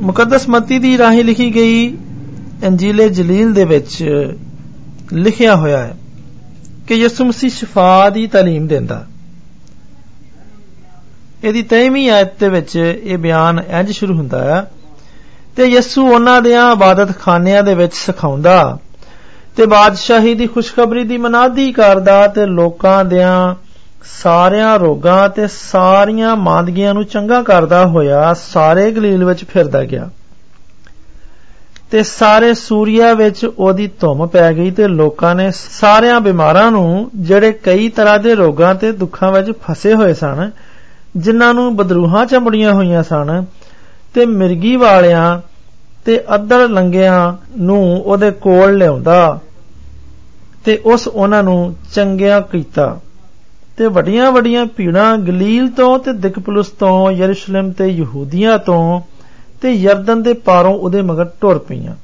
ਮੁਕੱਦਸ ਮਤੀ ਦੀ ਰਾਹੀਂ ਲਿਖੀ ਗਈ ਅੰਜੀਲੇ ਜਲੀਲ ਦੇ ਵਿੱਚ ਲਿਖਿਆ ਹੋਇਆ ਹੈ ਕਿ ਯਿਸੂ ਮਸੀਹ ਸ਼ਿਫਾ ਦੀ ਤਾਲੀਮ ਦਿੰਦਾ। ਇਹਦੀ 23ਵੀਂ ਆਇਤ ਦੇ ਵਿੱਚ ਇਹ ਬਿਆਨ ਇੰਜ ਸ਼ੁਰੂ ਹੁੰਦਾ ਹੈ, ਤੇ ਯਿਸੂ ਉਹਨਾਂ ਦੇ ਇਬਾਦਤ ਖਾਨਿਆਂ ਦੇ ਵਿੱਚ ਸਿਖਾਉਂਦਾ ਤੇ ਬਾਦਸ਼ਾਹੀ ਦੀ ਖੁਸ਼ਖਬਰੀ ਦੀ ਮਨਾਦੀ ਕਰਦਾ ਤੇ ਲੋਕਾਂ ਦਿਆਂ ਸਾਰਿਆਂ ਰੋਗਾਂ ਤੇ ਸਾਰੀਆਂ ਮਾਂਦਗੀਆਂ ਨੂੰ ਚੰਗਾ ਕਰਦਾ ਹੋਇਆ ਸਾਰੇ ਗਲੀਲ ਵਿੱਚ ਫਿਰਦਾ ਗਿਆ। ਤੇ ਸਾਰੇ ਸੂਰੀਆ ਵਿੱਚ ਉਹਦੀ ਧੁੰਮ ਪੈ ਗਈ ਤੇ ਲੋਕਾਂ ਨੇ ਸਾਰਿਆਂ ਬਿਮਾਰਾਂ ਨੂੰ, ਜਿਹੜੇ ਕਈ ਤਰ੍ਹਾਂ ਦੇ ਰੋਗਾਂ ਤੇ ਦੁੱਖਾਂ ਵਿੱਚ ਫਸੇ ਹੋਏ ਸਨ, ਜਿਨ੍ਹਾਂ ਨੂੰ ਬਦਰੂਹਾਂ ਚੰਬੜੀਆਂ ਹੋਈਆਂ ਸਨ, ਤੇ ਮਿਰਗੀ ਵਾਲਿਆਂ ਤੇ ਅੱਧੜ ਲੰਗਿਆਂ ਨੂੰ ਉਹਦੇ ਕੋਲ ਲਿਆਉਂਦਾ ਤੇ ਉਸ ਉਹਨਾਂ ਨੂੰ ਚੰਗਿਆ ਕੀਤਾ। ਤੇ ਵੱਡੀਆਂ ਵੱਡੀਆਂ ਭੀੜਾਂ ਗਲੀਲ ਤੋਂ ਤੇ ਦਿਕਪਲੁਸ ਤੋਂ, ਯਰੂਸ਼ਲਮ ਤੇ ਯਹੂਦੀਆਂ ਤੋਂ ਤੇ ਯਰਦਨ ਦੇ ਪਾਰੋਂ ਉਹਦੇ ਮਗਰ ਟੁਰ ਪਈਆਂ।